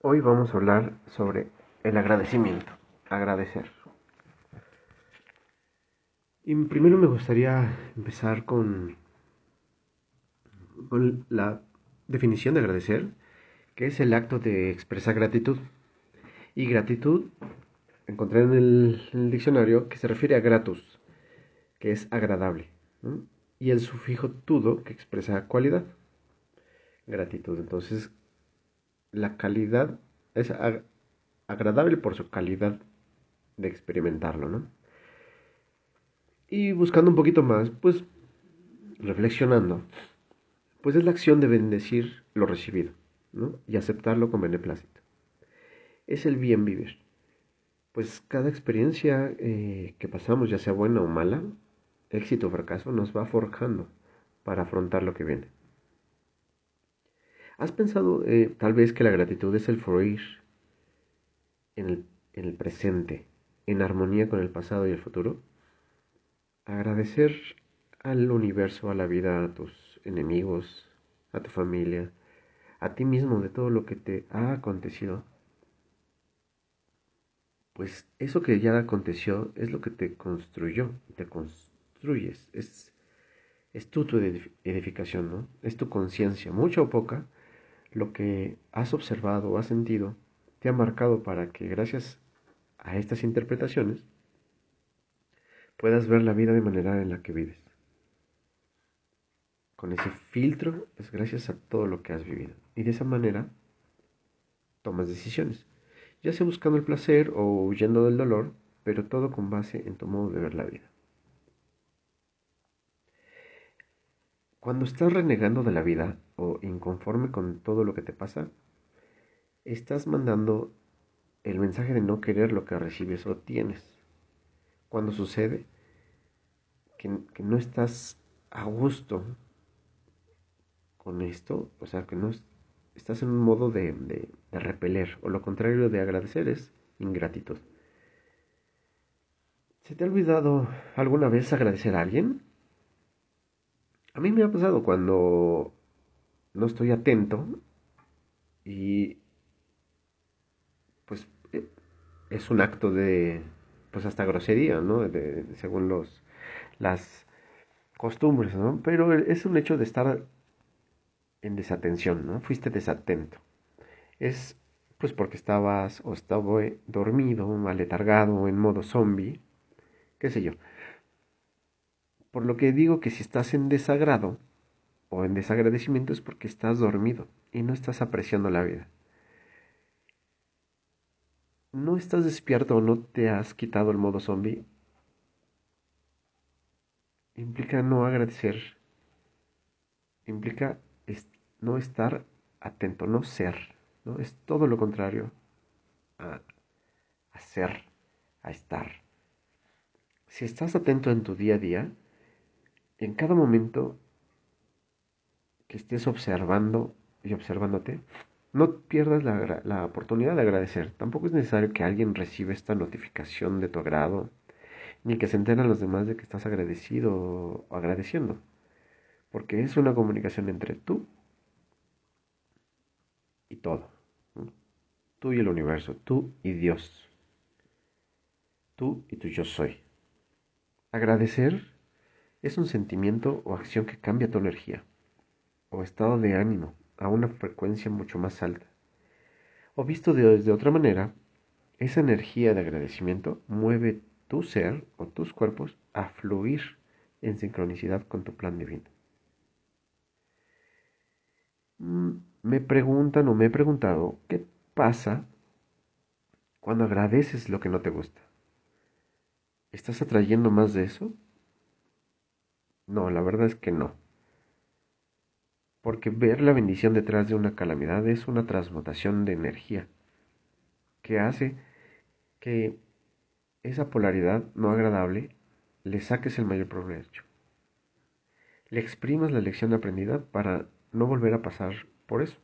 Hoy vamos a hablar sobre el agradecimiento, agradecer. Y primero me gustaría empezar con, con la definición de agradecer, que es el acto de expresar gratitud. Y gratitud, encontré en el, diccionario que se refiere a gratus, que es agradable, y el sufijo tudo, que expresa cualidad. Gratitud. Entonces, la calidad es agradable por su calidad de experimentarlo, ¿no? Y buscando un poquito más, pues reflexionando, pues es la acción de bendecir lo recibido, ¿no? Y aceptarlo con beneplácito. Es el bien vivir. Pues cada experiencia eh, que pasamos, ya sea buena o mala, éxito o fracaso, nos va forjando para afrontar lo que viene. ¿Has pensado eh, tal vez que la gratitud es el fluir en el, en el presente, en armonía con el pasado y el futuro? Agradecer al universo, a la vida, a tus enemigos, a tu familia, a ti mismo de todo lo que te ha acontecido. Pues eso que ya aconteció es lo que te construyó, te construyes, es, es tu edificación, ¿no? Es tu conciencia, mucha o poca, lo que has observado o has sentido te ha marcado para que gracias a estas interpretaciones puedas ver la vida de manera en la que vives. Con ese filtro es gracias a todo lo que has vivido. Y de esa manera tomas decisiones, ya sea buscando el placer o huyendo del dolor, pero todo con base en tu modo de ver la vida. Cuando estás renegando de la vida o inconforme con todo lo que te pasa, estás mandando el mensaje de no querer lo que recibes o tienes. Cuando sucede que, no estás a gusto con esto, o sea, que no estás en un modo de, de repeler, o lo contrario de agradecer es ingratitud. ¿Se te ha olvidado alguna vez agradecer a alguien? A mí me ha pasado cuando no estoy atento y pues eh, es un acto de pues hasta grosería, ¿no? según los las costumbres, ¿no? Pero es un hecho de estar en desatención, ¿no? Fuiste desatento. Es pues porque estabas o estaba dormido, aletargado, en modo zombie, qué sé yo. Por lo que digo que si estás en desagrado o en desagradecimiento es porque estás dormido y no estás apreciando la vida. No estás despierto o no te has quitado el modo zombie. Implica no agradecer. Implica no estar atento, no ser. ¿no? Es todo lo contrario a, a ser, a estar. Si estás atento en tu día a día, en cada momento que estés observando y observándote, no pierdas la, oportunidad de agradecer. Tampoco es necesario que alguien reciba esta notificación de tu agrado, ni que se enteren los demás de que estás agradecido o agradeciendo. Porque es una comunicación entre tú y todo. Tú y el universo, tú y Dios. Tú y tu yo soy. Agradecer es un sentimiento o acción que cambia tu energía o estado de ánimo a una frecuencia mucho más alta. O visto de, otra manera, esa energía de agradecimiento mueve tu ser o tus cuerpos a fluir en sincronicidad con tu plan divino. Mm, me preguntan o me he preguntado, ¿qué pasa cuando agradeces lo que no te gusta? ¿Estás atrayendo más de eso? No, la verdad es que no. Porque ver la bendición detrás de una calamidad es una transmutación de energía que hace que esa polaridad no agradable le saques el mayor provecho. Le exprimas la lección aprendida para no volver a pasar por eso.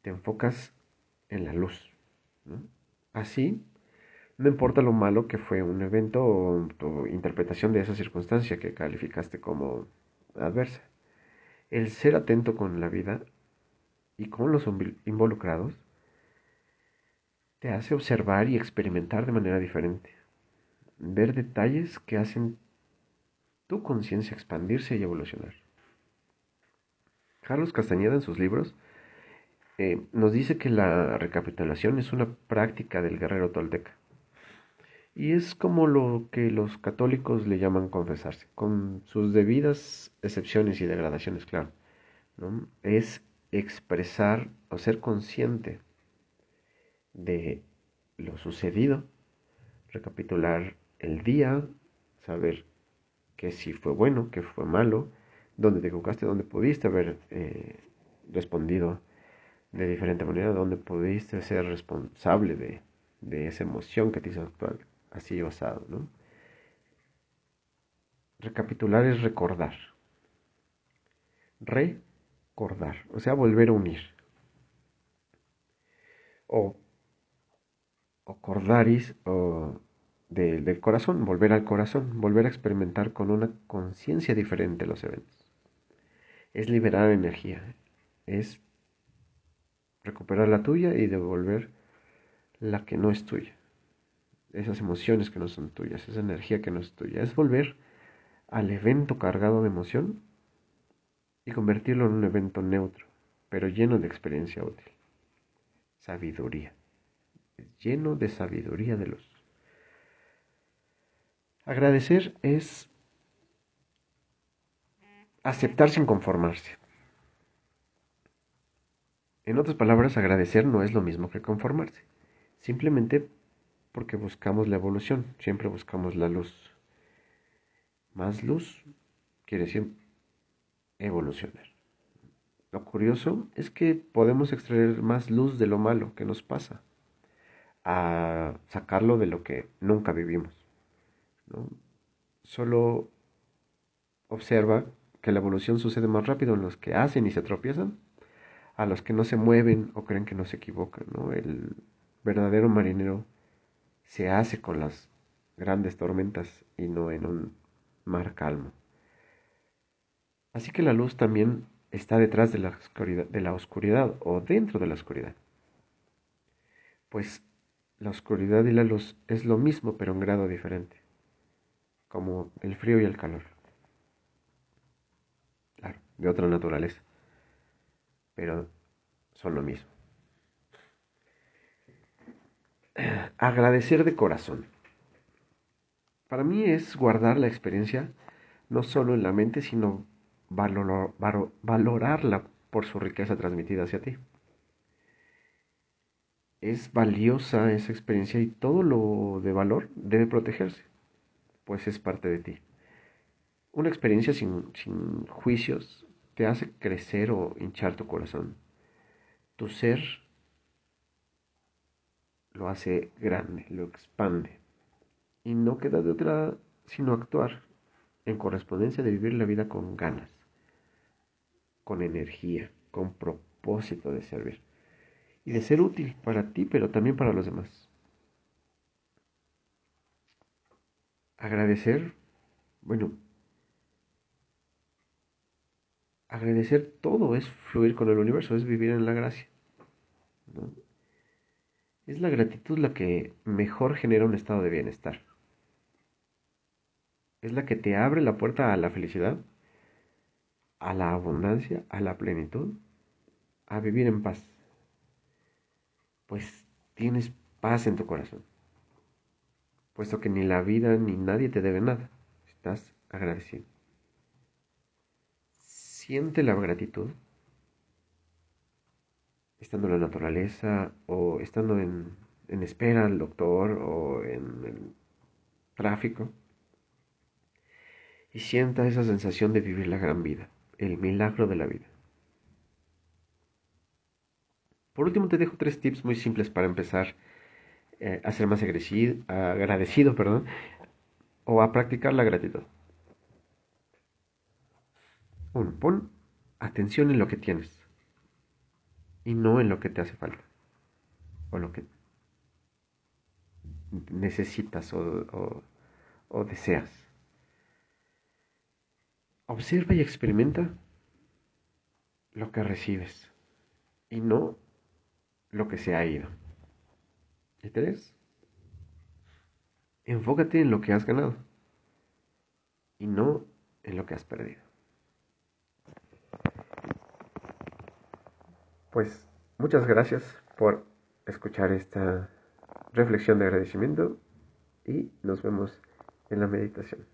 Te enfocas en la luz. Así no importa lo malo que fue un evento o tu interpretación de esa circunstancia que calificaste como adversa. El ser atento con la vida y con los involucrados te hace observar y experimentar de manera diferente, ver detalles que hacen tu conciencia expandirse y evolucionar. Carlos Castañeda en sus libros eh, nos dice que la recapitulación es una práctica del guerrero tolteca. Y es como lo que los católicos le llaman confesarse, con sus debidas excepciones y degradaciones, claro. Es expresar o ser consciente de lo sucedido, recapitular el día, saber que si fue bueno, que fue malo, dónde te equivocaste, dónde pudiste haber eh, respondido de diferente manera, dónde pudiste ser responsable de, de esa emoción que te hizo actuar así basado, ¿no? Recapitular es recordar. Recordar, o sea, volver a unir. O, o cordaris, o del corazón, volver al corazón, volver a experimentar con una conciencia diferente los eventos. Es liberar energía, es recuperar la tuya y devolver la que no es tuya. Esas emociones que no son tuyas, esa energía que no es tuya. Es volver al evento cargado de emoción y convertirlo en un evento neutro, pero lleno de experiencia útil. Sabiduría. Lleno de sabiduría de luz. Agradecer es aceptar sin conformarse. En otras palabras, agradecer no es lo mismo que conformarse, simplemente porque buscamos la evolución, siempre buscamos la luz. Más luz quiere decir evolucionar. Lo curioso es que podemos extraer más luz de lo malo que nos pasa, a sacarlo de lo que nunca vivimos. Solo observa que la evolución sucede más rápido en los que hacen y se tropiezan, a los que no se mueven o creen que no se equivocan. El verdadero marinero se hace con las grandes tormentas y no en un mar calmo. Así que la luz también está detrás de la oscuridad, de la oscuridad o dentro de la oscuridad. Pues la oscuridad y la luz es lo mismo pero en grado diferente como el frío y el calor. Claro, de otra naturaleza, pero son lo mismo. Agradecer de corazón. Para mí es guardar la experiencia no solo en la mente, sino valorarla por su riqueza transmitida hacia ti. Es valiosa esa experiencia y todo lo de valor debe protegerse pues es parte de ti. Una experiencia sin, sin juicios te hace crecer o hinchar tu corazón. Tu ser lo hace grande, lo expande. Y no queda de otra sino actuar en correspondencia de vivir la vida con ganas, con energía, con propósito de servir y de ser útil para ti, pero también para los demás. agradecer, bueno, agradecer todo es fluir con el universo, es vivir en la gracia. Es la gratitud la que mejor genera un estado de bienestar. Es la que te abre la puerta a la felicidad, a la abundancia, a la plenitud, a vivir en paz. Pues tienes paz en tu corazón puesto que ni la vida ni nadie te debe nada. Estás agradecido. Siente la gratitud estando en la naturaleza o estando en, espera al doctor o en el tráfico. Y sienta esa sensación de vivir la gran vida, el milagro de la vida. Por último te dejo tres tips muy simples para empezar eh, a ser más agradecido, perdón, o a practicar la gratitud. Uno, pon atención en lo que tienes y no en lo que te hace falta o lo que necesitas o, o deseas. Observa y experimenta lo que recibes. y no lo que se ha ido. Y tres, enfócate en lo que has ganado y no en lo que has perdido. Pues muchas gracias por escuchar esta reflexión de agradecimiento y nos vemos en la meditación.